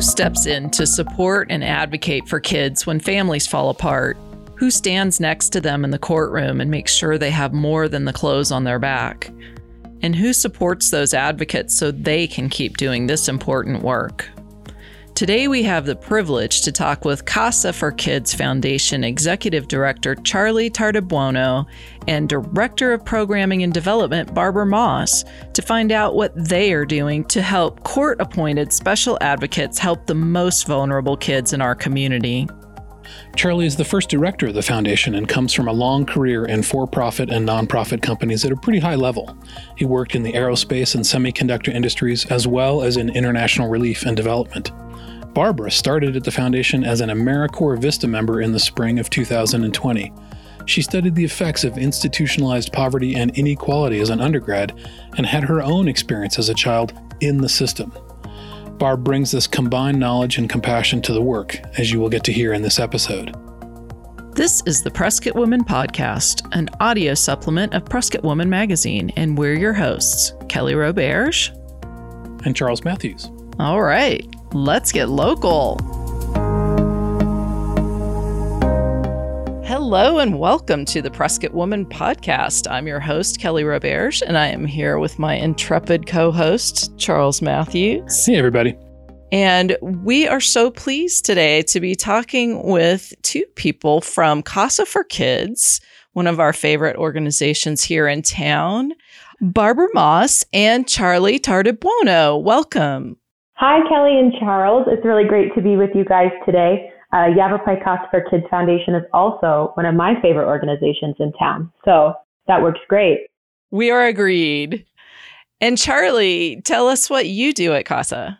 Steps in to support and advocate for kids when families fall apart? Who stands next to them in the courtroom and makes sure they have more than the clothes on their back? And who supports those advocates so they can keep doing this important work? Today, we have the privilege to talk with Casa for Kids Foundation Executive Director Charlie Tardibuono and Director of Programming and Development Barbara Moss to find out what they are doing to help court appointed special advocates help the most vulnerable kids in our community. Charlie is the first director of the foundation and comes from a long career in for profit and nonprofit companies at a pretty high level. He worked in the aerospace and semiconductor industries as well as in international relief and development. Barbara started at the foundation as an AmeriCorps Vista member in the spring of 2020. She studied the effects of institutionalized poverty and inequality as an undergrad and had her own experience as a child in the system. Barb brings this combined knowledge and compassion to the work, as you will get to hear in this episode. This is the Prescott Woman Podcast, an audio supplement of Prescott Woman Magazine, and we're your hosts, Kelly Roberge and Charles Matthews. All right let's get local. Hello and welcome to the Prescott Woman podcast. I'm your host, Kelly Roberge, and I am here with my intrepid co host, Charles Matthews. Hey, everybody. And we are so pleased today to be talking with two people from Casa for Kids, one of our favorite organizations here in town, Barbara Moss and Charlie Tardibuono. Welcome. Hi, Kelly and Charles. It's really great to be with you guys today. Uh, Yavapai Casa for Kids Foundation is also one of my favorite organizations in town. So that works great. We are agreed. And Charlie, tell us what you do at CASA.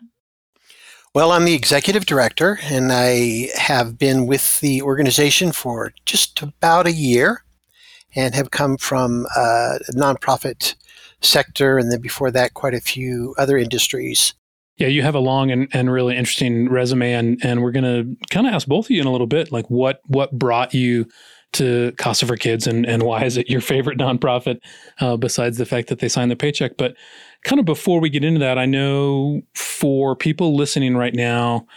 Well, I'm the executive director, and I have been with the organization for just about a year and have come from a nonprofit sector and then before that, quite a few other industries. Yeah, you have a long and, and really interesting resume, and and we're gonna kind of ask both of you in a little bit, like what what brought you to Casa for Kids, and and why is it your favorite nonprofit, uh, besides the fact that they sign the paycheck. But kind of before we get into that, I know for people listening right now,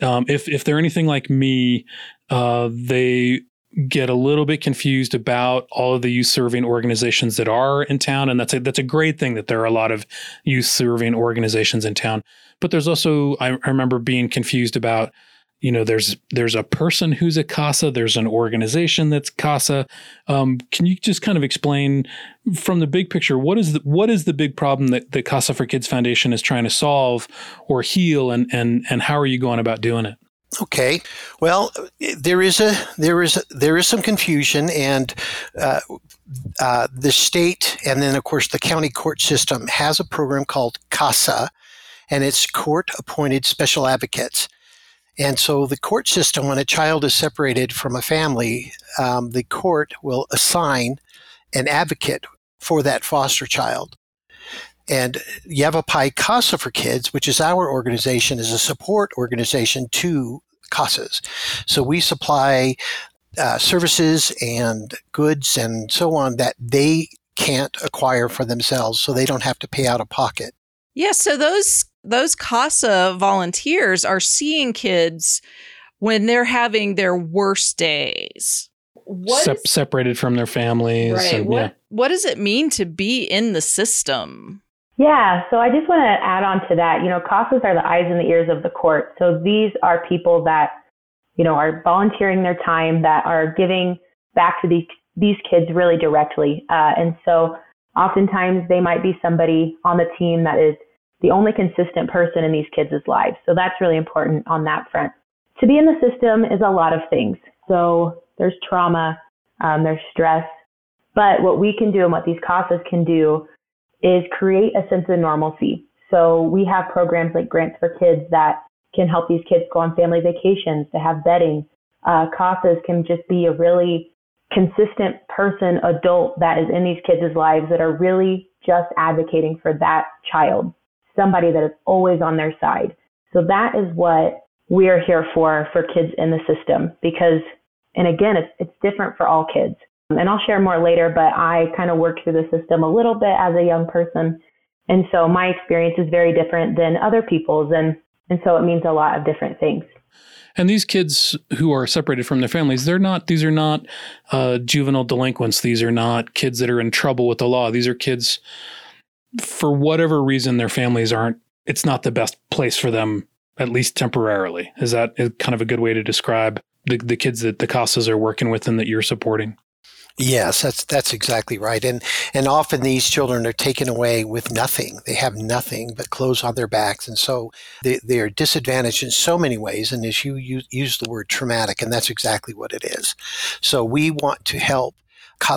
um, if if they're anything like me, uh, they get a little bit confused about all of the youth serving organizations that are in town and that's a that's a great thing that there are a lot of youth serving organizations in town but there's also I, I remember being confused about you know there's there's a person who's a casa there's an organization that's casa. Um, can you just kind of explain from the big picture what is the what is the big problem that the casa for kids foundation is trying to solve or heal and and and how are you going about doing it? Okay, well, there is a there is there is some confusion, and uh, uh, the state and then of course the county court system has a program called CASA, and it's court appointed special advocates. And so the court system, when a child is separated from a family, um, the court will assign an advocate for that foster child. And Yavapai Casa for Kids, which is our organization, is a support organization to CASAs. So we supply uh, services and goods and so on that they can't acquire for themselves, so they don't have to pay out of pocket. Yeah, so those those CASA volunteers are seeing kids when they're having their worst days. What is, separated from their families. Right. And, what, yeah. what does it mean to be in the system? Yeah, so I just want to add on to that. You know, CASAs are the eyes and the ears of the court. So these are people that, you know, are volunteering their time, that are giving back to these these kids really directly. Uh, and so oftentimes they might be somebody on the team that is the only consistent person in these kids' lives. So that's really important on that front. To be in the system is a lot of things. So there's trauma, um, there's stress, but what we can do and what these CASAs can do is create a sense of normalcy. So we have programs like Grants for Kids that can help these kids go on family vacations, to have bedding. Uh, CASAs can just be a really consistent person, adult that is in these kids' lives that are really just advocating for that child somebody that is always on their side. So that is what we are here for for kids in the system because and again it's it's different for all kids. And I'll share more later, but I kind of worked through the system a little bit as a young person. And so my experience is very different than other people's. And And so it means a lot of different things. And these kids who are separated from their families, they're not, these are not uh, juvenile delinquents. These are not kids that are in trouble with the law. These are kids, for whatever reason, their families aren't, it's not the best place for them, at least temporarily. Is that kind of a good way to describe the, the kids that the CASAs are working with and that you're supporting? Yes, that's that's exactly right. And and often these children are taken away with nothing. They have nothing but clothes on their backs, and so they, they are disadvantaged in so many ways. And as you use, use the word traumatic, and that's exactly what it is. So we want to help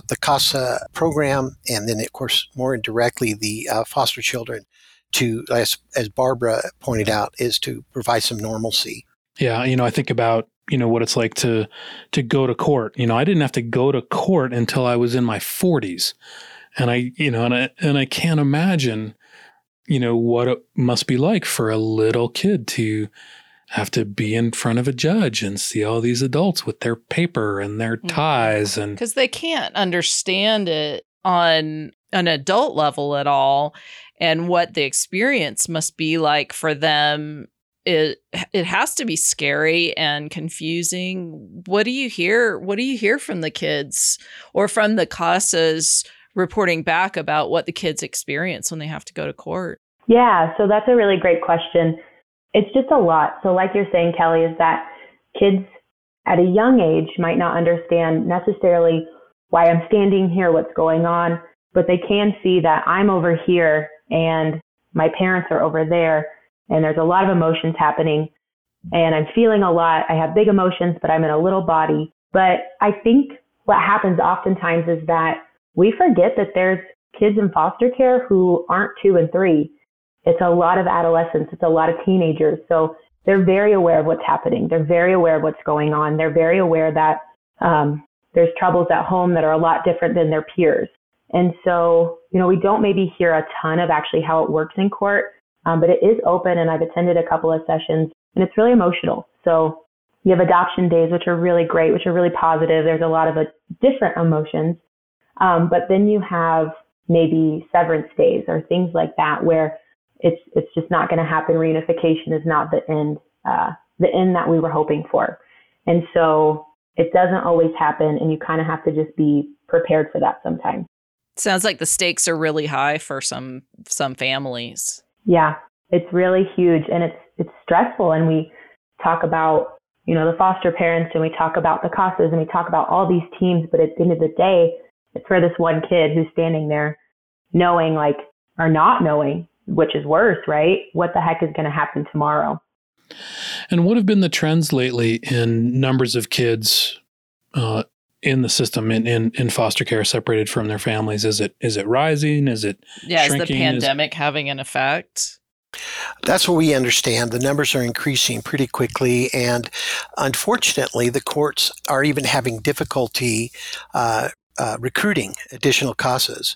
the CASA program, and then of course more indirectly the uh, foster children to, as, as Barbara pointed out, is to provide some normalcy. Yeah, you know, I think about you know what it's like to to go to court. You know, I didn't have to go to court until I was in my 40s. And I, you know, and I and I can't imagine, you know, what it must be like for a little kid to have to be in front of a judge and see all these adults with their paper and their mm-hmm. ties and because they can't understand it on an adult level at all and what the experience must be like for them it it has to be scary and confusing. What do you hear? What do you hear from the kids or from the CASAs reporting back about what the kids experience when they have to go to court? Yeah, so that's a really great question. It's just a lot. So, like you're saying, Kelly, is that kids at a young age might not understand necessarily why I'm standing here, what's going on, but they can see that I'm over here and my parents are over there and there's a lot of emotions happening and I'm feeling a lot. I have big emotions, but I'm in a little body. But I think what happens oftentimes is that we forget that there's kids in foster care who aren't two and three. It's a lot of adolescents. It's a lot of teenagers. So they're very aware of what's happening. They're very aware of what's going on. They're very aware that um, there's troubles at home that are a lot different than their peers. And so, you know, we don't maybe hear a ton of actually how it works in court, um, but it is open, and I've attended a couple of sessions, and it's really emotional. So you have adoption days, which are really great, which are really positive. There's a lot of uh, different emotions. Um, but then you have maybe severance days or things like that where it's it's just not going to happen. Reunification is not the end uh, the end that we were hoping for, and so it doesn't always happen, and you kind of have to just be prepared for that sometimes. Sounds like the stakes are really high for some some families. Yeah, it's really huge and it's it's stressful and we talk about you know the foster parents and we talk about the CASAs and we talk about all these teams, but at the end of the day, it's for this one kid who's standing there knowing like or not knowing, which is worse, right? What the heck is going to happen tomorrow? And what have been the trends lately in numbers of kids uh, in the system in, in, in foster care separated from their families? Is it is it rising? Is it yeah? Shrinking? Is the pandemic is, having an effect? That's what we understand. The numbers are increasing pretty quickly, and unfortunately, the courts are even having difficulty uh, uh, recruiting additional CASAs.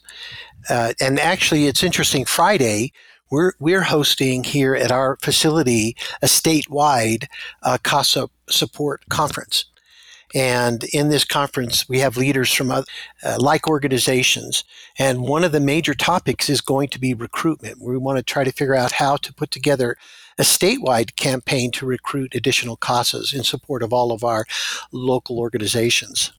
Uh, and actually, it's interesting. Friday, we're we're hosting here at our facility a statewide uh, CASA support conference. And in this conference, we have leaders from uh, like organizations. And one of the major topics is going to be recruitment. We want to try to figure out how to put together a statewide campaign to recruit additional CASAs in support of all of our local organizations.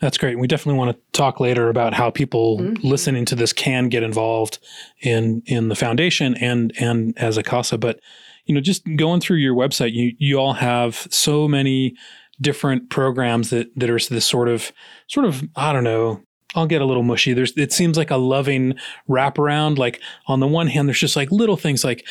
That's great. We definitely want to talk later about how people mm-hmm. listening to this can get involved in in the foundation and and as a CASA. But you know, just going through your website, you you all have so many different programs that that are this sort of sort of I don't know. I'll get a little mushy. There's it seems like a loving wraparound. Like on the one hand, there's just like little things like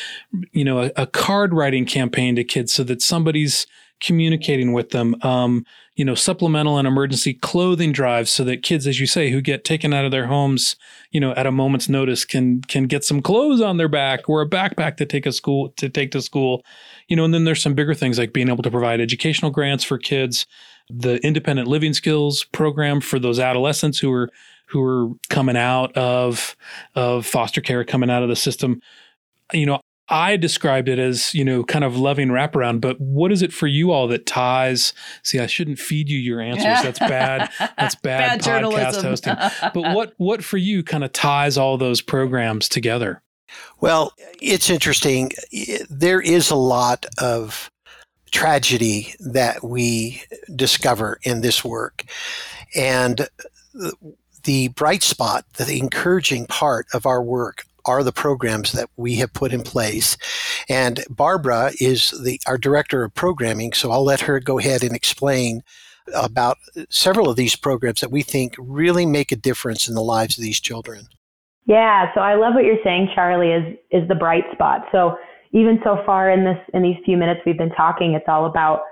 you know a, a card writing campaign to kids so that somebody's communicating with them. Um, you know, supplemental and emergency clothing drives so that kids, as you say, who get taken out of their homes, you know, at a moment's notice can can get some clothes on their back or a backpack to take a school to take to school. You know, and then there's some bigger things like being able to provide educational grants for kids, the independent living skills program for those adolescents who are who are coming out of of foster care, coming out of the system. You know, I described it as, you know, kind of loving wraparound, but what is it for you all that ties? See, I shouldn't feed you your answers. That's bad. That's bad, bad podcast hosting. but what what for you kind of ties all those programs together? Well, it's interesting. There is a lot of tragedy that we discover in this work. And uh, the bright spot, the encouraging part of our work are the programs that we have put in place. And Barbara is the our director of programming, so I'll let her go ahead and explain about several of these programs that we think really make a difference in the lives of these children. Yeah, so I love what you're saying, Charlie, is is the bright spot. So even so far in this in these few minutes we've been talking, it's all about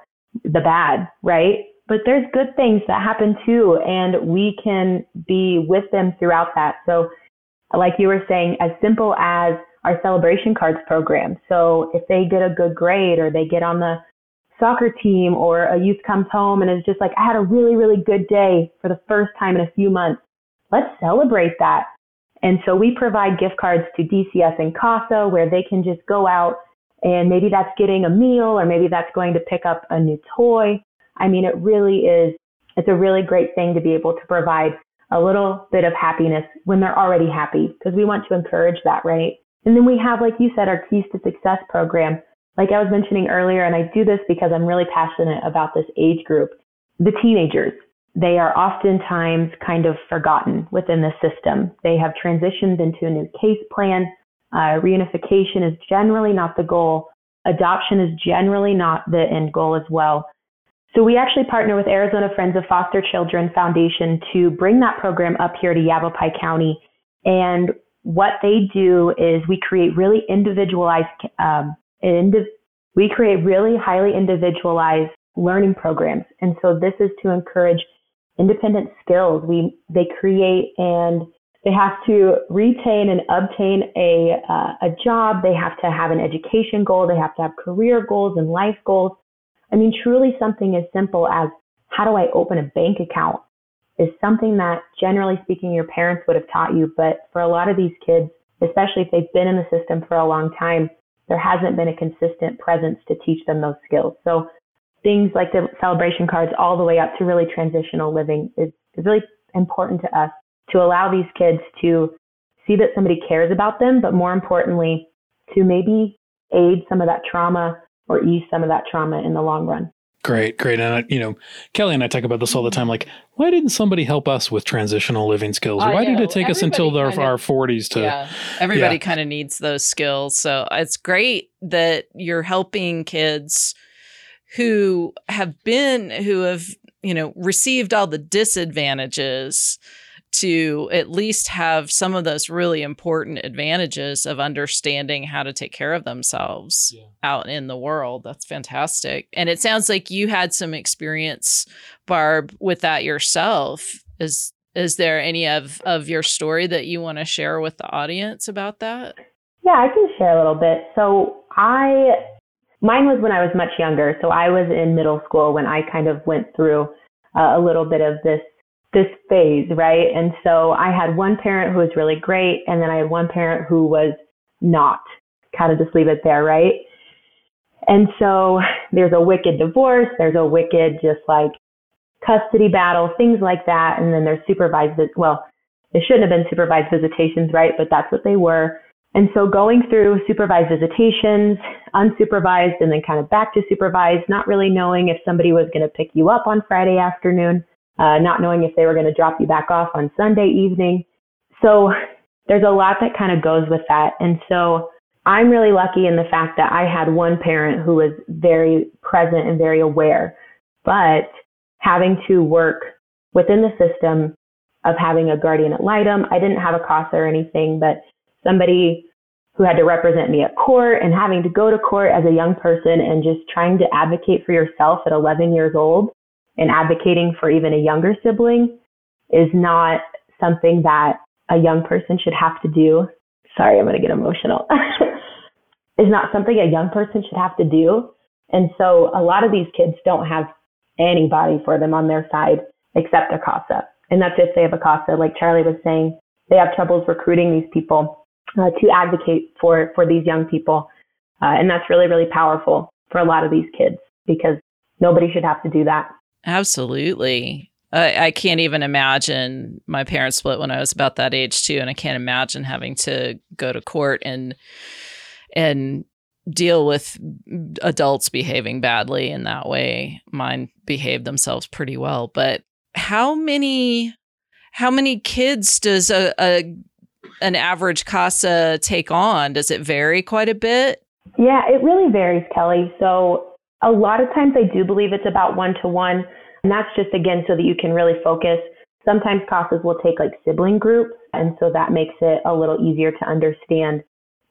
the bad, right? But there's good things that happen too, and we can be with them throughout that. So like you were saying, as simple as our celebration cards program. So if they get a good grade or they get on the soccer team or a youth comes home and is just like, I had a really, really good day for the first time in a few months. Let's celebrate that. And so we provide gift cards to DCS and CASA where they can just go out and maybe that's getting a meal or maybe that's going to pick up a new toy. I mean, it really is, it's a really great thing to be able to provide a little bit of happiness when they're already happy because we want to encourage that, right? And then we have, like you said, our Keys to Success program. Like I was mentioning earlier, and I do this because I'm really passionate about this age group, the teenagers. They are oftentimes kind of forgotten within the system. They have transitioned into a new case plan. Uh, reunification is generally not the goal. Adoption is generally not the end goal as well. So we actually partner with Arizona Friends of Foster Children Foundation to bring that program up here to Yavapai County. And what they do is we create really individualized, um, indiv- we create really highly individualized learning programs. And so this is to encourage independent skills. We they create and they have to retain and obtain a uh, a job. They have to have an education goal. They have to have career goals and life goals. I mean, truly something as simple as how do I open a bank account is something that generally speaking your parents would have taught you. But for a lot of these kids, especially if they've been in the system for a long time, there hasn't been a consistent presence to teach them those skills. So things like the celebration cards all the way up to really transitional living is, is really important to us to allow these kids to see that somebody cares about them, but more importantly, to maybe aid some of that trauma or ease some of that trauma in the long run. Great, great. And, I, you know, Kelly and I talk about this all the time. Like, why didn't somebody help us with transitional living skills? Why did it take everybody us until our, of, our 40s to? Yeah, everybody yeah. kind of needs those skills. So it's great that you're helping kids who have been, who have, you know, received all the disadvantages to at least have some of those really important advantages of understanding how to take care of themselves yeah. out in the world. That's fantastic. And it sounds like you had some experience, Barb, with that yourself. Is is there any of, of your story that you want to share with the audience about that? Yeah, I can share a little bit. So I mine was when I was much younger. So I was in middle school when I kind of went through uh, a little bit of this this phase, right? And so I had one parent who was really great, and then I had one parent who was not. Kind of just leave it there, right? And so there's a wicked divorce, there's a wicked just like custody battle, things like that, and then there's supervised. Well, they shouldn't have been supervised visitations, right? But that's what they were. And so going through supervised visitations, unsupervised, and then kind of back to supervised, not really knowing if somebody was going to pick you up on Friday afternoon uh, not knowing if they were going to drop you back off on Sunday evening. So there's a lot that kind of goes with that. And so I'm really lucky in the fact that I had one parent who was very present and very aware, but having to work within the system of having a guardian ad litem, I didn't have a CASA or anything, but somebody who had to represent me at court and having to go to court as a young person and just trying to advocate for yourself at 11 years old and advocating for even a younger sibling is not something that a young person should have to do. Sorry, I'm going to get emotional. is not something a young person should have to do. And so a lot of these kids don't have anybody for them on their side except their CASA. And that's if they have a CASA. Like Charlie was saying, they have troubles recruiting these people uh, to advocate for, for these young people. Uh, and that's really, really powerful for a lot of these kids because nobody should have to do that. Absolutely. I, I can't even imagine my parents split when I was about that age too, and I can't imagine having to go to court and and deal with adults behaving badly in that way. Mine behaved themselves pretty well, but how many how many kids does a, a an average CASA take on? Does it vary quite a bit? Yeah, it really varies, Kelly. So a lot of times I do believe it's about one to one. And that's just again so that you can really focus. Sometimes CASAs will take like sibling groups. And so that makes it a little easier to understand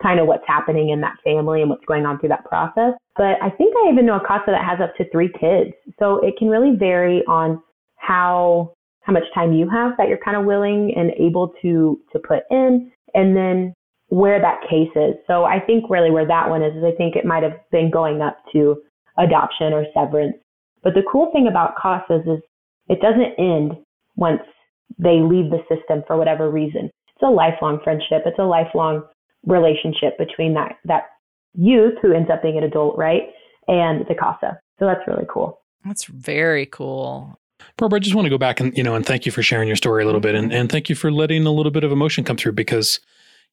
kind of what's happening in that family and what's going on through that process. But I think I even know a CASA that has up to three kids. So it can really vary on how how much time you have that you're kind of willing and able to to put in and then where that case is. So I think really where that one is is I think it might have been going up to adoption or severance. But the cool thing about CASAs is it doesn't end once they leave the system for whatever reason. It's a lifelong friendship. It's a lifelong relationship between that that youth who ends up being an adult, right, and the CASA. So that's really cool. That's very cool. Barbara, I just want to go back and you know and thank you for sharing your story a little bit and, and thank you for letting a little bit of emotion come through because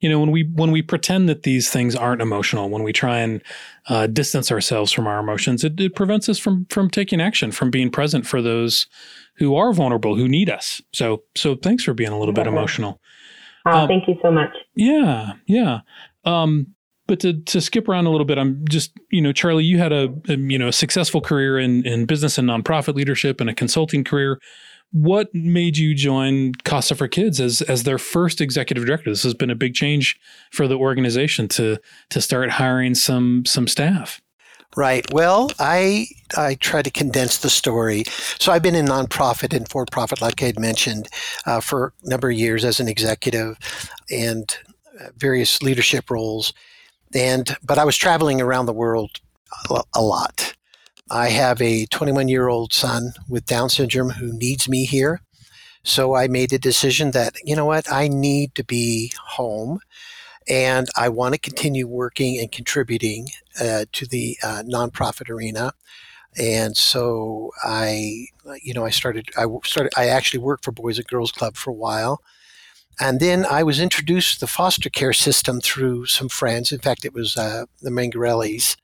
you know when we when we pretend that these things aren't emotional when we try and uh, distance ourselves from our emotions it, it prevents us from from taking action from being present for those who are vulnerable who need us so so thanks for being a little bit emotional Oh, um, thank you so much. Yeah, yeah. Um, but to, to skip around a little bit, I'm just you know, Charlie, you had a, a, you know a successful career in in business and nonprofit leadership and a consulting career. What made you join CASA for Kids as as their first executive director? This has been a big change for the organization to to start hiring some some staff. Right. Well, I I try to condense the story. So I've been in nonprofit and for profit, like I had mentioned, uh, for a number of years as an executive and uh, various leadership roles. And but I was traveling around the world a lot. I have a 21 year old son with Down syndrome who needs me here. So I made a decision that you know what I need to be home and I want to continue working and contributing uh, to the uh, nonprofit arena. And so I, you know, I started. I started. I actually worked for Boys and Girls Club for a while, and then I was introduced to the foster care system through some friends. In fact, it was uh, the Mangarellis,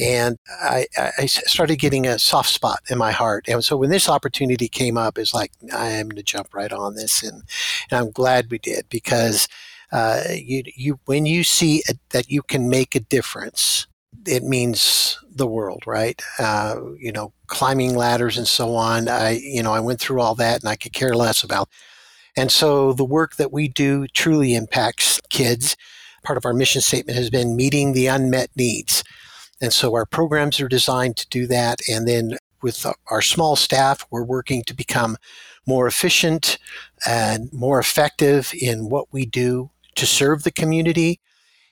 and I, I, started getting a soft spot in my heart. And so when this opportunity came up, it's like I am going to jump right on this, and, and I'm glad we did because uh, you, you, when you see a, that you can make a difference, it means the world, right? Uh, you know, climbing ladders and so on. I, you know, I went through all that and I could care less about. And so the work that we do truly impacts kids. Part of our mission statement has been meeting the unmet needs. And so our programs are designed to do that. And then with our small staff, we're working to become more efficient and more effective in what we do to serve the community.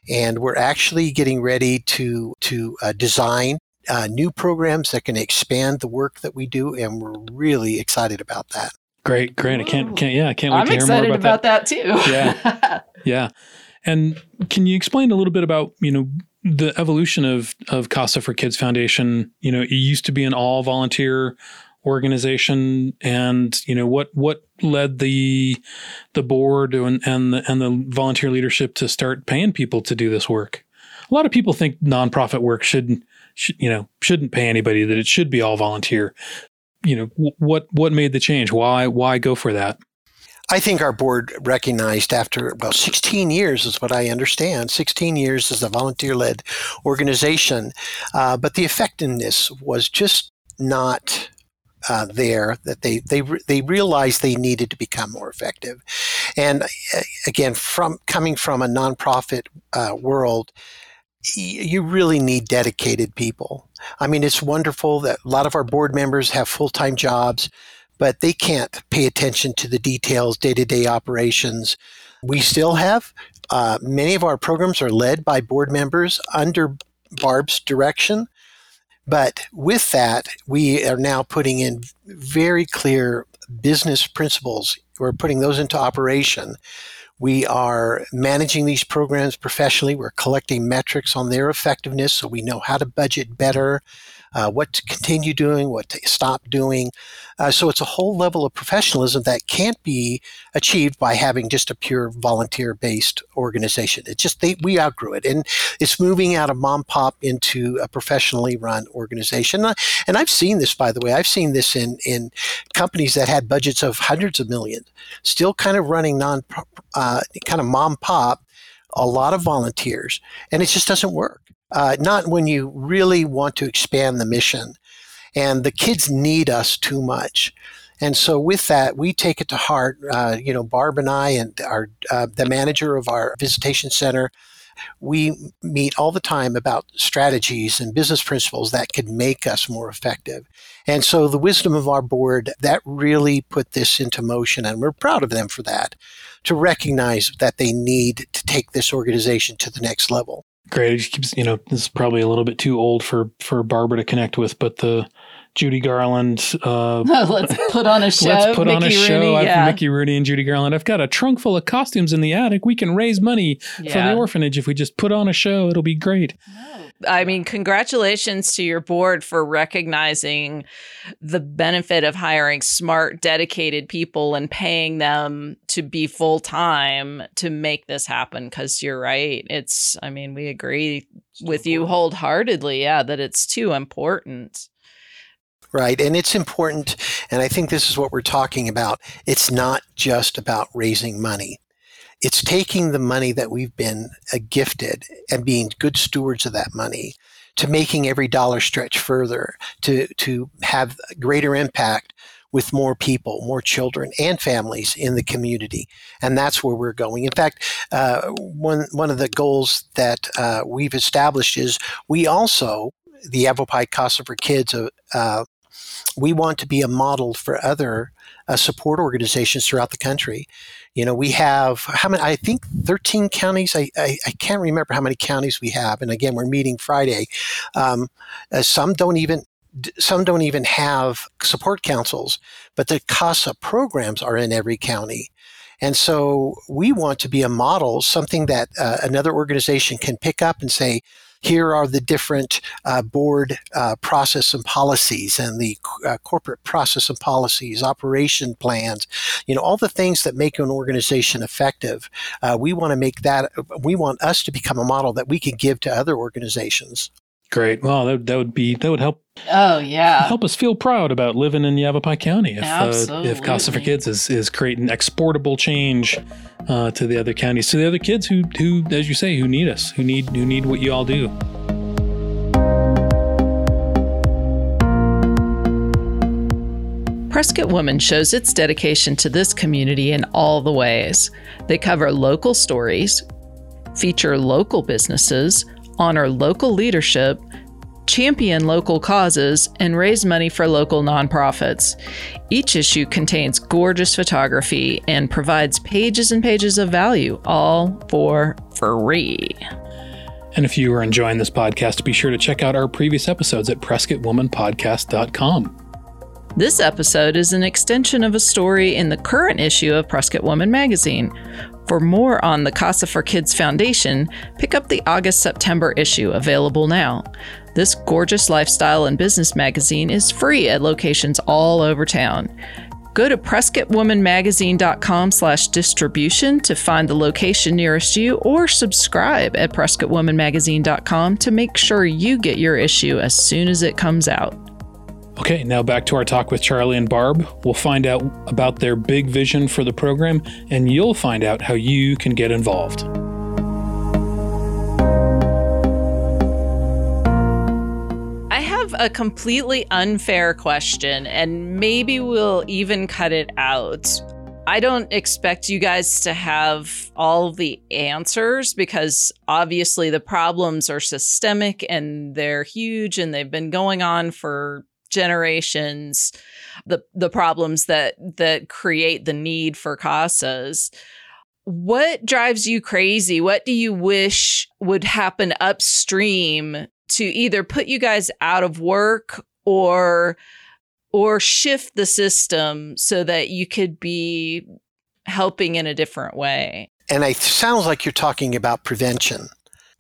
And we're actually getting ready to, to uh, design uh, new programs that can expand the work that we do. And we're really excited about that. Great, great. I can't, can't yeah, I can't wait I'm to hear more about, about that. that too. yeah. Yeah. And can you explain a little bit about, you know, the evolution of of CASA for Kids Foundation? You know, it used to be an all volunteer organization and you know what what led the the board and and the, and the volunteer leadership to start paying people to do this work? A lot of people think nonprofit work should, should you know shouldn't pay anybody that it should be all volunteer. You know what what made the change? Why why go for that I think our board recognized after about 16 years, is what I understand, 16 years as a volunteer led organization, uh, but the effectiveness was just not uh, there that they they they realized they needed to become more effective, and uh, again, from coming from a nonprofit uh, world, you really need dedicated people. I mean, it's wonderful that a lot of our board members have full time jobs, but they can't pay attention to the details, day to day operations. We still have uh, many of our programs are led by board members under Barb's direction. But with that, we are now putting in very clear business principles. We're putting those into operation. We are managing these programs professionally. We're collecting metrics on their effectiveness so we know how to budget better. Uh, what to continue doing, what to stop doing. Uh, so it's a whole level of professionalism that can't be achieved by having just a pure volunteer based organization. It's just they, we outgrew it, and it's moving out of mom pop into a professionally run organization. Uh, and I've seen this, by the way. I've seen this in in companies that had budgets of hundreds of millions, still kind of running non uh, kind of mom pop, a lot of volunteers, and it just doesn't work. Uh, not when you really want to expand the mission and the kids need us too much. And so, with that, we take it to heart. Uh, you know, Barb and I, and our uh, the manager of our visitation center, we meet all the time about strategies and business principles that could make us more effective. And so, the wisdom of our board that really put this into motion, and we're proud of them for that, to recognize that they need to take this organization to the next level. Great. It keeps, you know, this is probably a little bit too old for for Barbara to connect with, but the Judy Garland. Uh, let's put on a show. Let's put Mickey on a show. Rooney, yeah. Mickey Rooney and Judy Garland. I've got a trunk full of costumes in the attic. We can raise money for the orphanage if we just put on a show. It'll be great. I mean, congratulations to your board for recognizing the benefit of hiring smart, dedicated people and paying them to be full time to make this happen. Because you're right. It's, I mean, we agree with you wholeheartedly. Yeah, that it's too important. Right. And it's important. And I think this is what we're talking about. It's not just about raising money. It's taking the money that we've been uh, gifted and being good stewards of that money to making every dollar stretch further, to, to have greater impact with more people, more children and families in the community. And that's where we're going. In fact, uh, one, one of the goals that uh, we've established is we also, the Yavapai Casa for Kids, uh, uh, we want to be a model for other uh, support organizations throughout the country. You know, we have how many? I think 13 counties. I, I, I can't remember how many counties we have. And again, we're meeting Friday. Um, uh, some don't even some don't even have support councils, but the CASA programs are in every county. And so we want to be a model, something that uh, another organization can pick up and say, here are the different uh, board uh, process and policies and the uh, corporate process and policies, operation plans, you know, all the things that make an organization effective. Uh, we want to make that, we want us to become a model that we can give to other organizations. Great. Well, that, that would be that would help Oh, yeah. help us feel proud about living in Yavapai County. If uh, if Casa for Kids is, is creating exportable change uh, to the other counties, to the other kids who who, as you say, who need us, who need who need what you all do. Prescott Woman shows its dedication to this community in all the ways. They cover local stories, feature local businesses, honor local leadership, champion local causes, and raise money for local nonprofits. Each issue contains gorgeous photography and provides pages and pages of value, all for free. And if you are enjoying this podcast, be sure to check out our previous episodes at PrescottWomanPodcast.com. This episode is an extension of a story in the current issue of Prescott Woman magazine. For more on the Casa for Kids Foundation, pick up the August September issue available now. This gorgeous lifestyle and business magazine is free at locations all over town. Go to PrescottWomanMagazine.com slash distribution to find the location nearest you or subscribe at PrescottWomanMagazine.com to make sure you get your issue as soon as it comes out. Okay, now back to our talk with Charlie and Barb. We'll find out about their big vision for the program, and you'll find out how you can get involved. I have a completely unfair question, and maybe we'll even cut it out. I don't expect you guys to have all the answers because obviously the problems are systemic and they're huge and they've been going on for generations. The the problems that that create the need for casas. What drives you crazy? What do you wish would happen upstream to either put you guys out of work or or shift the system so that you could be helping in a different way. And it sounds like you're talking about prevention,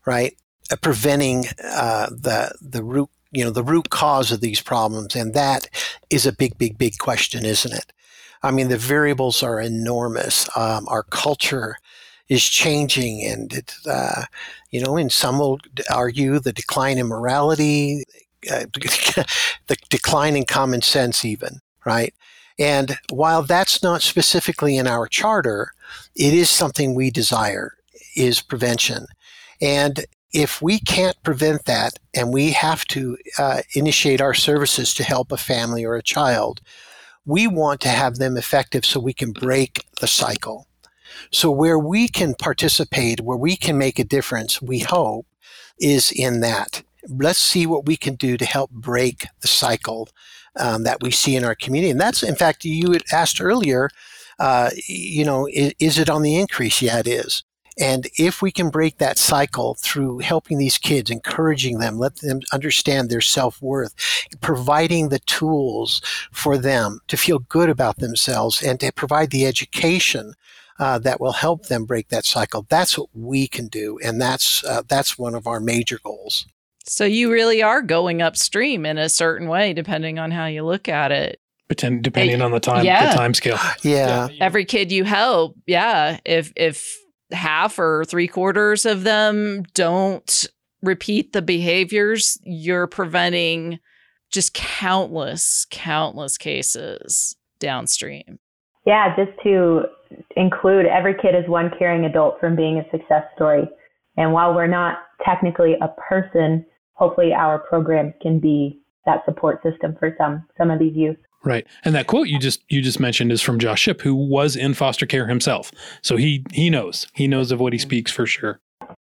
right? Uh, preventing uh, the the root you know, the root cause of these problems. And that is a big, big, big question, isn't it? I mean, the variables are enormous. Um, our culture is changing, and it, uh, you know, and some will argue the decline in morality, uh, the decline in common sense, even right. And while that's not specifically in our charter, it is something we desire is prevention. And if we can't prevent that and we have to uh, initiate our services to help a family or a child, we want to have them effective so we can break the cycle. So, where we can participate, where we can make a difference, we hope, is in that. Let's see what we can do to help break the cycle um, that we see in our community. And that's, in fact, you had asked earlier, uh, you know, is, is it on the increase? Yeah, it is. And if we can break that cycle through helping these kids, encouraging them, let them understand their self worth, providing the tools for them to feel good about themselves and to provide the education uh, that will help them break that cycle. That's what we can do, and that's uh, that's one of our major goals. So you really are going upstream in a certain way, depending on how you look at it. Depend, depending on the time, yeah. the time scale. Yeah. yeah. Every kid you help, yeah. If if half or three quarters of them don't repeat the behaviors, you're preventing just countless, countless cases downstream. Yeah, just to include every kid is one caring adult from being a success story. And while we're not technically a person, hopefully our programs can be that support system for some some of these youth. Right. And that quote you just you just mentioned is from Josh Shipp, who was in foster care himself. So he he knows. He knows of what he speaks for sure.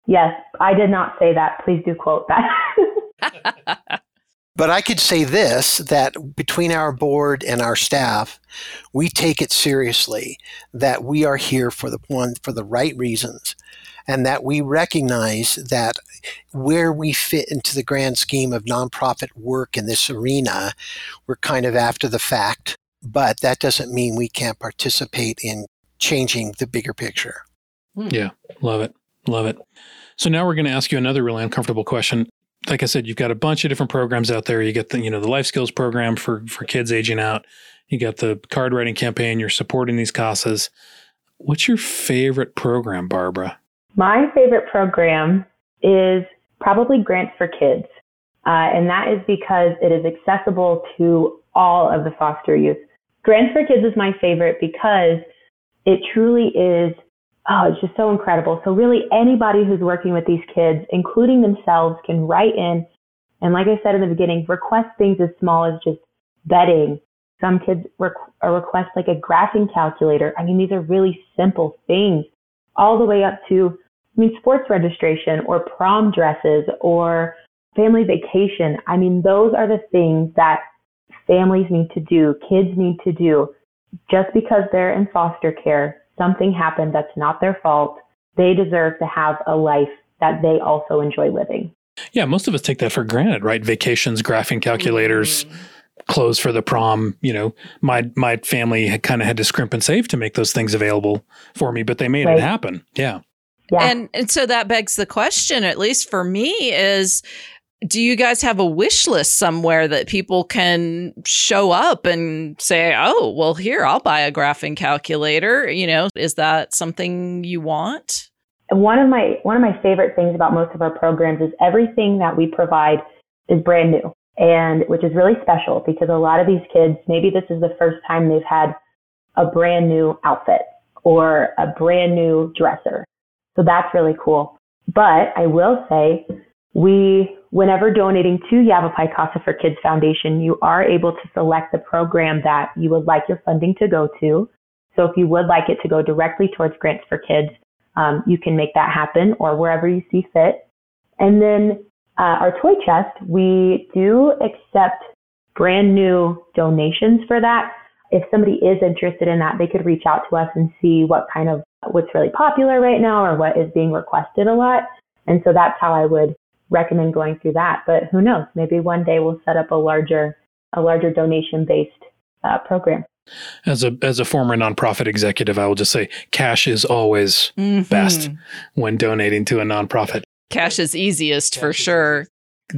Yes, I did not say that. Please do quote that. But I could say this that between our board and our staff, we take it seriously that we are here for the one for the right reasons and that we recognize that where we fit into the grand scheme of nonprofit work in this arena, we're kind of after the fact, but that doesn't mean we can't participate in changing the bigger picture. Hmm. Yeah, love it. Love it. So now we're going to ask you another really uncomfortable question like I said, you've got a bunch of different programs out there. You get the, you know, the life skills program for, for kids aging out. You got the card writing campaign. You're supporting these CASAs. What's your favorite program, Barbara? My favorite program is probably Grants for Kids. Uh, and that is because it is accessible to all of the foster youth. Grants for Kids is my favorite because it truly is oh, it's just so incredible. So really anybody who's working with these kids, including themselves, can write in and like I said in the beginning, request things as small as just bedding. Some kids requ- request like a graphing calculator. I mean, these are really simple things all the way up to, I mean, sports registration or prom dresses or family vacation. I mean, those are the things that families need to do, kids need to do just because they're in foster care something happened that's not their fault. They deserve to have a life that they also enjoy living. Yeah, most of us take that for granted, right? Vacations, graphing calculators, mm-hmm. clothes for the prom. You know, my my family kind of had to scrimp and save to make those things available for me, but they made right. it happen. Yeah. Yeah. And and so that begs the question, at least for me, is do you guys have a wish list somewhere that people can show up and say, "Oh, well, here I'll buy a graphing calculator"? You know, is that something you want? One of my one of my favorite things about most of our programs is everything that we provide is brand new, and which is really special because a lot of these kids, maybe this is the first time they've had a brand new outfit or a brand new dresser. So that's really cool. But I will say we, whenever donating to Yavapai Casa for Kids Foundation, you are able to select the program that you would like your funding to go to. So if you would like it to go directly towards Grants for Kids, um, you can make that happen or wherever you see fit. And then uh, our toy chest, we do accept brand new donations for that. If somebody is interested in that, they could reach out to us and see what kind of what's really popular right now or what is being requested a lot. And so that's how I would recommend going through that. But who knows? Maybe one day we'll set up a larger a larger donation based uh, program. As a as a former nonprofit executive, I will just say cash is always mm-hmm. best when donating to a nonprofit. Cash is easiest cash for is sure.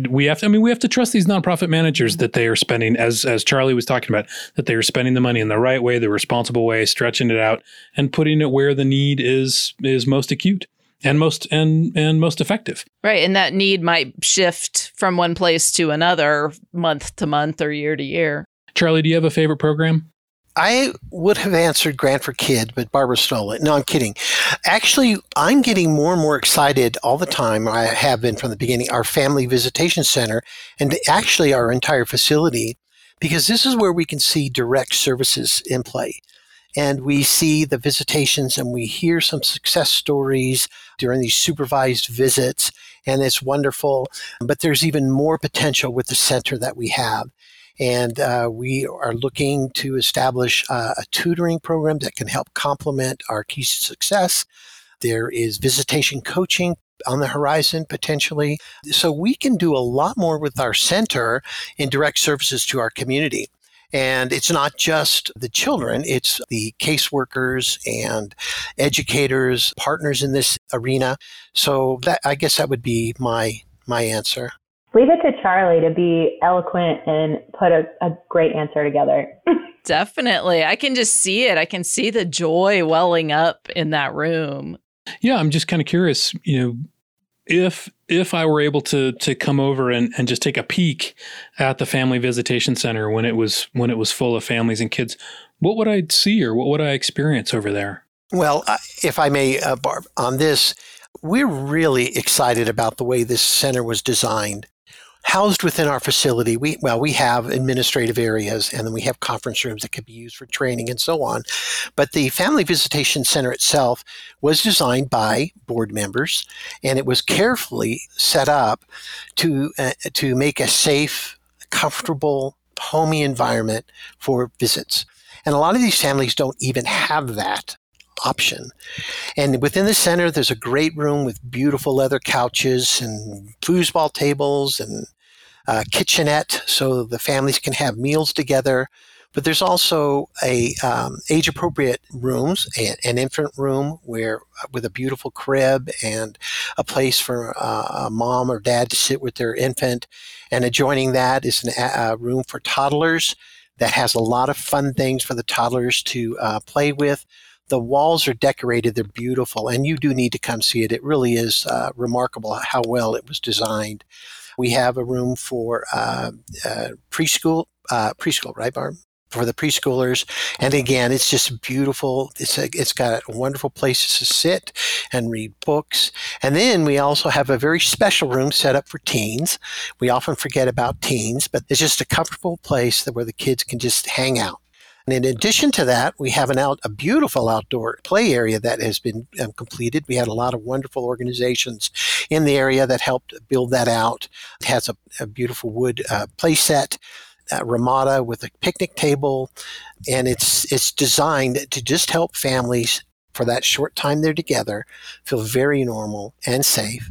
We have to, I mean, we have to trust these nonprofit managers that they are spending, as as Charlie was talking about, that they are spending the money in the right way, the responsible way, stretching it out, and putting it where the need is is most acute and most and and most effective. Right, and that need might shift from one place to another, month to month or year to year. Charlie, do you have a favorite program? I would have answered Grant for Kid, but Barbara stole it. No, I'm kidding. Actually, I'm getting more and more excited all the time. I have been from the beginning. Our Family Visitation Center, and actually our entire facility, because this is where we can see direct services in play. And we see the visitations and we hear some success stories during these supervised visits, and it's wonderful. But there's even more potential with the center that we have. And uh, we are looking to establish uh, a tutoring program that can help complement our Keys to Success. There is visitation coaching on the horizon potentially. So we can do a lot more with our center in direct services to our community. And it's not just the children, it's the caseworkers and educators, partners in this arena. So that I guess that would be my my answer. Leave it to Charlie to be eloquent and put a, a great answer together. Definitely. I can just see it. I can see the joy welling up in that room. Yeah, I'm just kind of curious, you know, if if I were able to to come over and, and just take a peek at the family visitation center when it was when it was full of families and kids, what would I see or what would I experience over there? Well, if I may, uh, Barb, on this, we're really excited about the way this center was designed housed within our facility, we well, we have administrative areas and then we have conference rooms that can be used for training and so on. But the Family Visitation Center itself was designed by board members, and it was carefully set up to uh, to make a safe, comfortable, homey environment for visits. And a lot of these families don't even have that option. And within the center, there's a great room with beautiful leather couches and foosball tables and a kitchenette so the families can have meals together. But there's also a um, age appropriate rooms, an infant room where with a beautiful crib and a place for uh, a mom or dad to sit with their infant. And adjoining that is an, a room for toddlers that has a lot of fun things for the toddlers to uh, play with the walls are decorated they're beautiful and you do need to come see it it really is uh, remarkable how well it was designed we have a room for uh, uh, preschool uh, preschool right barb for the preschoolers. And again, it's just beautiful. It's a, it's got wonderful places to sit and read books. And then we also have a very special room set up for teens. We often forget about teens, but it's just a comfortable place where the kids can just hang out. And in addition to that, we have an out, a beautiful outdoor play area that has been um, completed. We had a lot of wonderful organizations in the area that helped build that out. It has a, a beautiful wood uh, play set. Uh, Ramada with a picnic table, and it's it's designed to just help families for that short time they're together feel very normal and safe,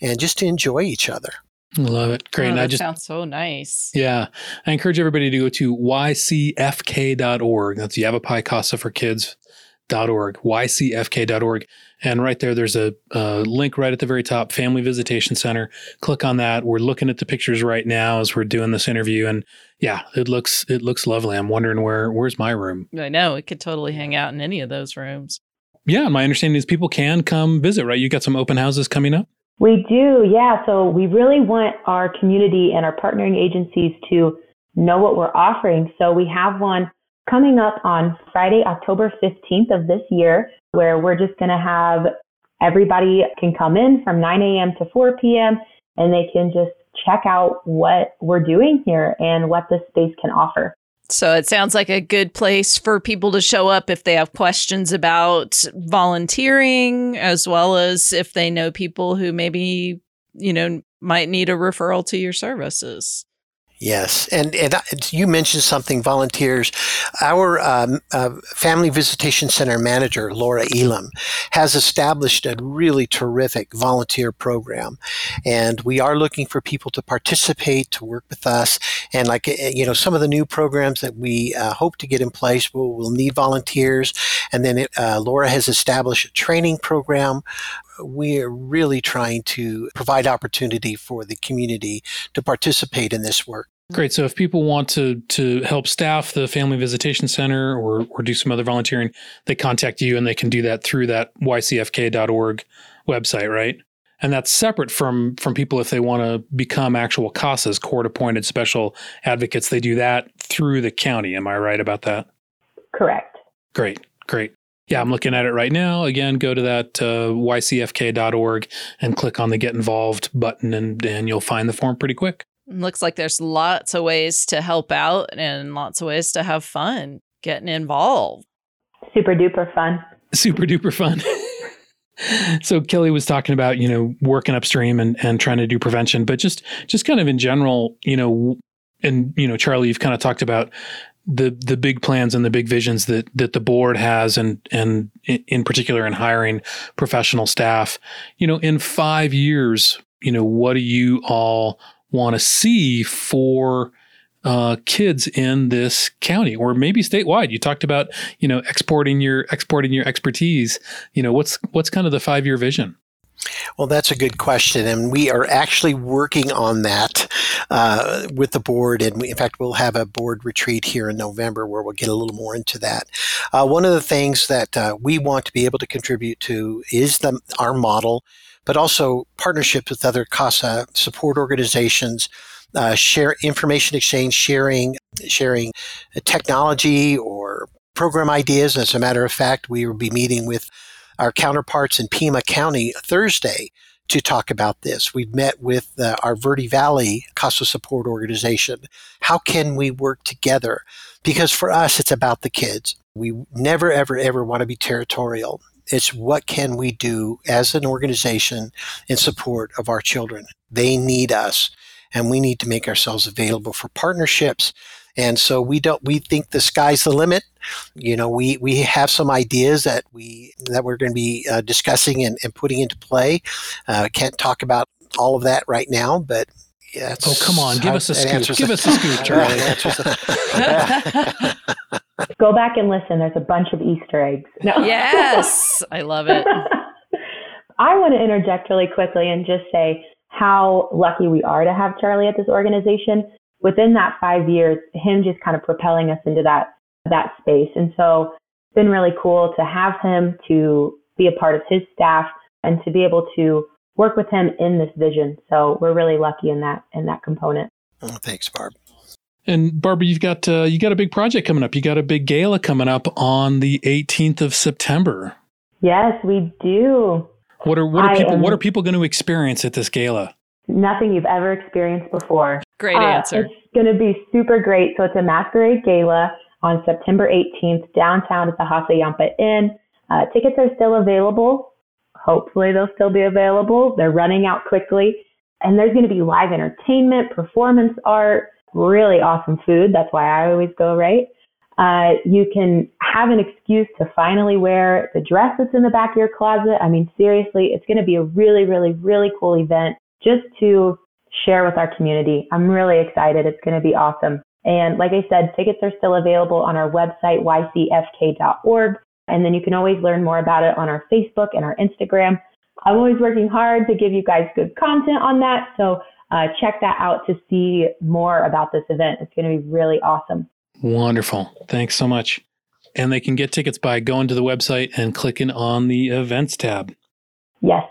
and just to enjoy each other. Love it. Great. Oh, and I just sounds so nice. Yeah. I encourage everybody to go to ycfk.org. That's Yavapai Casa for Kids.org, ycfk.org. And right there, there's a, a, link right at the very top, Family Visitation Center. Click on that. We're looking at the pictures right now as we're doing this interview, and yeah, it looks it looks lovely. I'm wondering where where's my room. I know it could totally hang out in any of those rooms. Yeah, my understanding is people can come visit. Right, you got some open houses coming up. We do, yeah. So we really want our community and our partnering agencies to know what we're offering. So we have one coming up on Friday, October 15th of this year, where we're just going to have everybody can come in from 9 a.m. to 4 p.m. and they can just check out what we're doing here and what this space can offer. So it sounds like a good place for people to show up if they have questions about volunteering, as well as if they know people who maybe, you know, might need a referral to your services. Yes, and and you mentioned something. Volunteers, our um, uh, family visitation center manager Laura Elam has established a really terrific volunteer program, and we are looking for people to participate to work with us. And like eh, you know, some of the new programs that we uh, hope to get in place will will need volunteers. And then it, uh, Laura has established a training program we're really trying to provide opportunity for the community to participate in this work. Great. So if people want to to help staff the Family Visitation Center or or do some other volunteering, they contact you and they can do that through that ycfk.org website, right? And that's separate from from people if they want to become actual CASAs, court appointed special advocates. They do that through the county. Am I right about that? Correct. Great. Great. Yeah, I'm looking at it right now. Again, go to that uh, ycfk.org and click on the Get Involved button, and, and you'll find the form pretty quick. Looks like there's lots of ways to help out and lots of ways to have fun getting involved. Super duper fun. Super duper fun. so Kelly was talking about, you know, working upstream and, and trying to do prevention, but just just kind of in general, you know, and you know, Charlie, you've kind of talked about the the big plans and the big visions that that the board has and and in particular in hiring professional staff. You know, in 5 years, you know, what do you all want to see for uh, kids in this county or maybe statewide. You talked about you know exporting your exporting your expertise. You know what's what's kind of the five year vision. Well, that's a good question, and we are actually working on that uh, with the board. And we, in fact, we'll have a board retreat here in November where we'll get a little more into that. Uh, one of the things that uh, we want to be able to contribute to is the our model but also partnerships with other CASA support organizations, uh, share information exchange, sharing, sharing technology or program ideas. As a matter of fact, we will be meeting with our counterparts in Pima County Thursday to talk about this. We've met with uh, our Verde Valley CASA support organization. How can we work together? Because for us, it's about the kids. We never, ever, ever want to be territorial. It's what can we do as an organization in support of our children? They need us and we need to make ourselves available for partnerships. And so we don't, we think the sky's the limit. You know, we, we have some ideas that we, that we're going to be uh, discussing and, and putting into play. Uh, can't talk about all of that right now, but yeah, oh, come on. Give us a scoop. Give us a scoop, Charlie. Go back and listen. There's a bunch of Easter eggs. No. Yes. I love it. I want to interject really quickly and just say how lucky we are to have Charlie at this organization. Within that five years, him just kind of propelling us into that that space. And so it's been really cool to have him to be a part of his staff and to be able to work with him in this vision. So we're really lucky in that in that component. Oh, thanks, Barb. And Barbara, you've got uh, you got a big project coming up. You got a big gala coming up on the 18th of September. Yes, we do. What are what are I people am, what are people going to experience at this gala? Nothing you've ever experienced before. Great uh, answer. It's going to be super great. So it's a masquerade gala on September 18th downtown at the Hassayampa Inn. Uh, tickets are still available. Hopefully they'll still be available. They're running out quickly. And there's going to be live entertainment, performance art, really awesome food. That's why I always go, right? Uh, you can have an excuse to finally wear the dress that's in the back of your closet. I mean, seriously, it's going to be a really, really, really cool event just to share with our community. I'm really excited. It's going to be awesome. And like I said, tickets are still available on our website, ycfk.org. And then you can always learn more about it on our Facebook and our Instagram. I'm always working hard to give you guys good content on that. So uh, check that out to see more about this event. It's going to be really awesome. Wonderful. Thanks so much. And they can get tickets by going to the website and clicking on the events tab. Yes.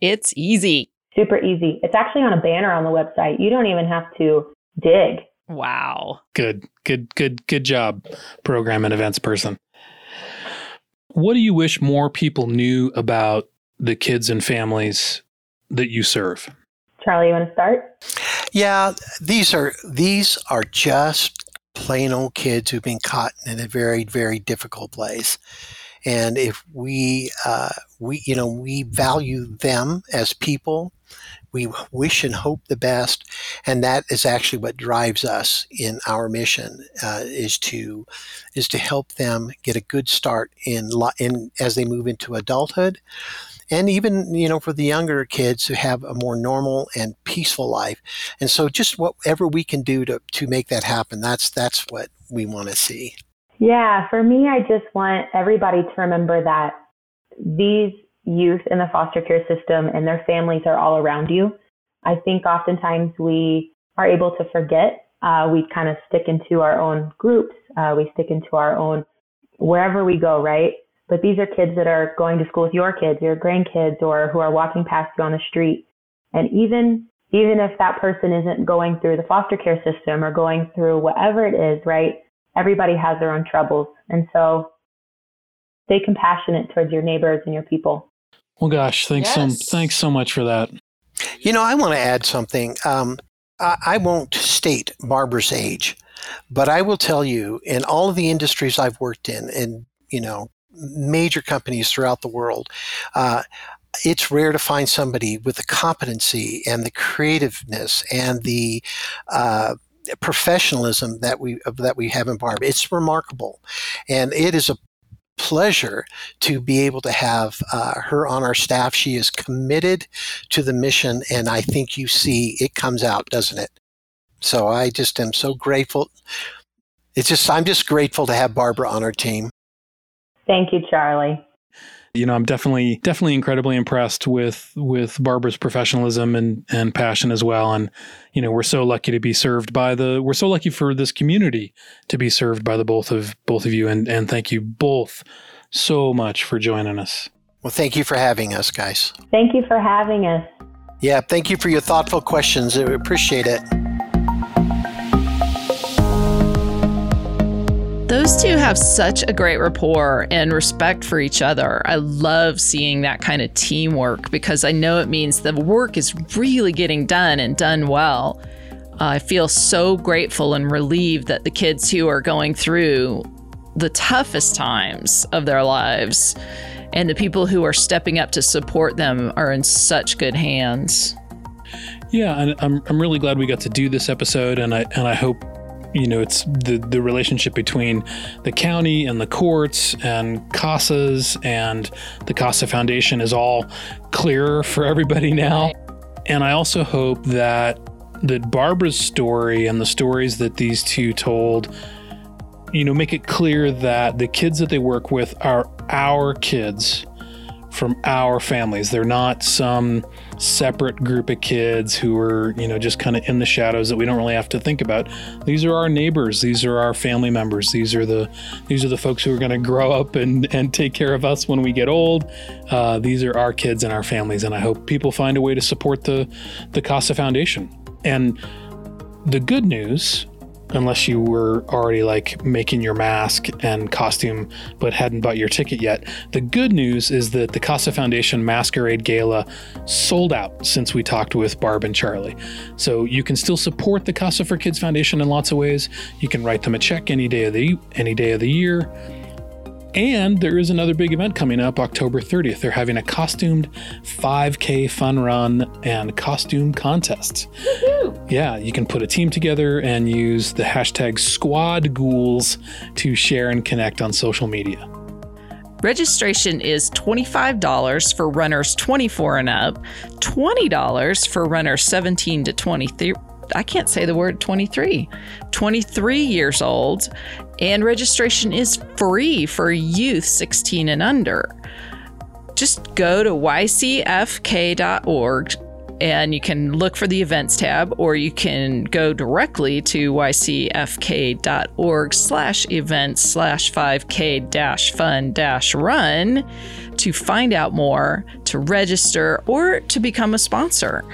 It's easy. Super easy. It's actually on a banner on the website. You don't even have to dig. Wow. Good, good, good, good job, program and events person. What do you wish more people knew about the kids and families that you serve? Charlie, you want to start? Yeah, these are these are just plain old kids who've been caught in a very very difficult place. And if we uh, we you know we value them as people, we wish and hope the best, and that is actually what drives us in our mission uh, is to is to help them get a good start in in as they move into adulthood, and even you know for the younger kids who have a more normal and peaceful life. And so just whatever we can do to to make that happen that's that's what we want to see. Yeah for me i just want everybody to remember that these youth in the foster care system and their families are all around you. I think oftentimes we are able to forget. Uh, we kind of stick into our own groups. Uh, we stick into our own wherever we go, right? But these are kids that are going to school with your kids, your grandkids, or who are walking past you on the street. And even even if that person isn't going through the foster care system or going through whatever it is, right? Everybody has their own troubles. And so stay compassionate towards your neighbors and your people. Well, gosh, thanks yes. so thanks so much for that. You know, I want to add something. Um, I, I won't state Barbara's age, but I will tell you, in all of the industries I've worked in, in you know, major companies throughout the world, uh, it's rare to find somebody with the competency and the creativeness and the uh, professionalism that we that we have in Barb. It's remarkable, and it is a pleasure to be able to have uh, her on our staff. She is committed to the mission, and I think you see it comes out, doesn't it? So I just am so grateful. It's just I'm just grateful to have Barbara on our team. Thank you, Charlie you know, I'm definitely definitely incredibly impressed with with Barbara's professionalism and and passion as well. And you know, we're so lucky to be served by the we're so lucky for this community to be served by the both of both of you. And and thank you both so much for joining us. Well, thank you for having us, guys. Thank you for having us. Yeah, thank you for your thoughtful questions. I appreciate it. Those two have such a great rapport and respect for each other. I love seeing that kind of teamwork because I know it means the work is really getting done and done well. I feel so grateful and relieved that the kids who are going through the toughest times of their lives and the people who are stepping up to support them are in such good hands. Yeah, and I'm, I'm really glad we got to do this episode, and I and I hope you know, it's the, the relationship between the county and the courts and CASAs and the CASA Foundation is all clearer for everybody now. And I also hope that that Barbara's story and the stories that these two told, you know, make it clear that the kids that they work with are our kids from our families. They're not some separate group of kids who are, you know, just kind of in the shadows that we don't really have to think about. These are our neighbors. These are our family members. These are the these are the folks who are going to grow up and and take care of us when we get old. Uh, these are our kids and our families, and I hope people find a way to support the the Casa Foundation. And the good news unless you were already like making your mask and costume but hadn't bought your ticket yet. The good news is that the Casa Foundation Masquerade Gala sold out since we talked with Barb and Charlie. So you can still support the Casa for Kids Foundation in lots of ways. You can write them a check any day of the any day of the year. And there is another big event coming up October 30th. They're having a costumed 5K fun run and costume contest. Yeah, you can put a team together and use the hashtag squad ghouls to share and connect on social media. Registration is $25 for runners 24 and up, $20 for runners 17 to 23. I can't say the word 23. 23 years old, and registration is free for youth 16 and under. Just go to ycfk.org and you can look for the events tab or you can go directly to ycfk.org slash events slash 5k dash fun dash run to find out more to register or to become a sponsor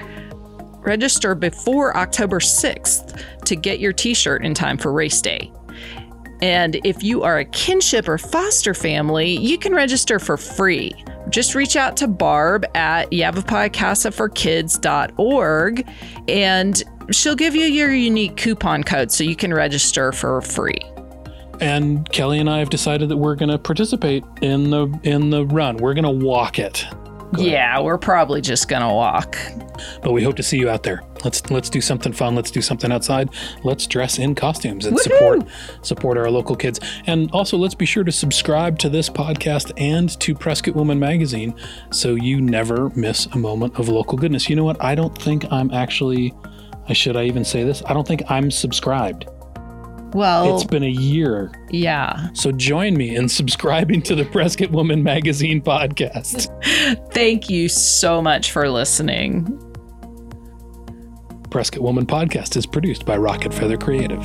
register before october 6th to get your t-shirt in time for race day and if you are a kinship or foster family, you can register for free. Just reach out to Barb at YavaPaiCasaForKids.org and she'll give you your unique coupon code so you can register for free. And Kelly and I have decided that we're going to participate in the in the run. We're going to walk it. Yeah, we're probably just gonna walk. But we hope to see you out there. Let's let's do something fun. Let's do something outside. Let's dress in costumes and Woo-hoo! support support our local kids. And also let's be sure to subscribe to this podcast and to Prescott Woman Magazine so you never miss a moment of local goodness. You know what? I don't think I'm actually I should I even say this? I don't think I'm subscribed Well, it's been a year. Yeah. So join me in subscribing to the Prescott Woman Magazine podcast. Thank you so much for listening. Prescott Woman podcast is produced by Rocket Feather Creative.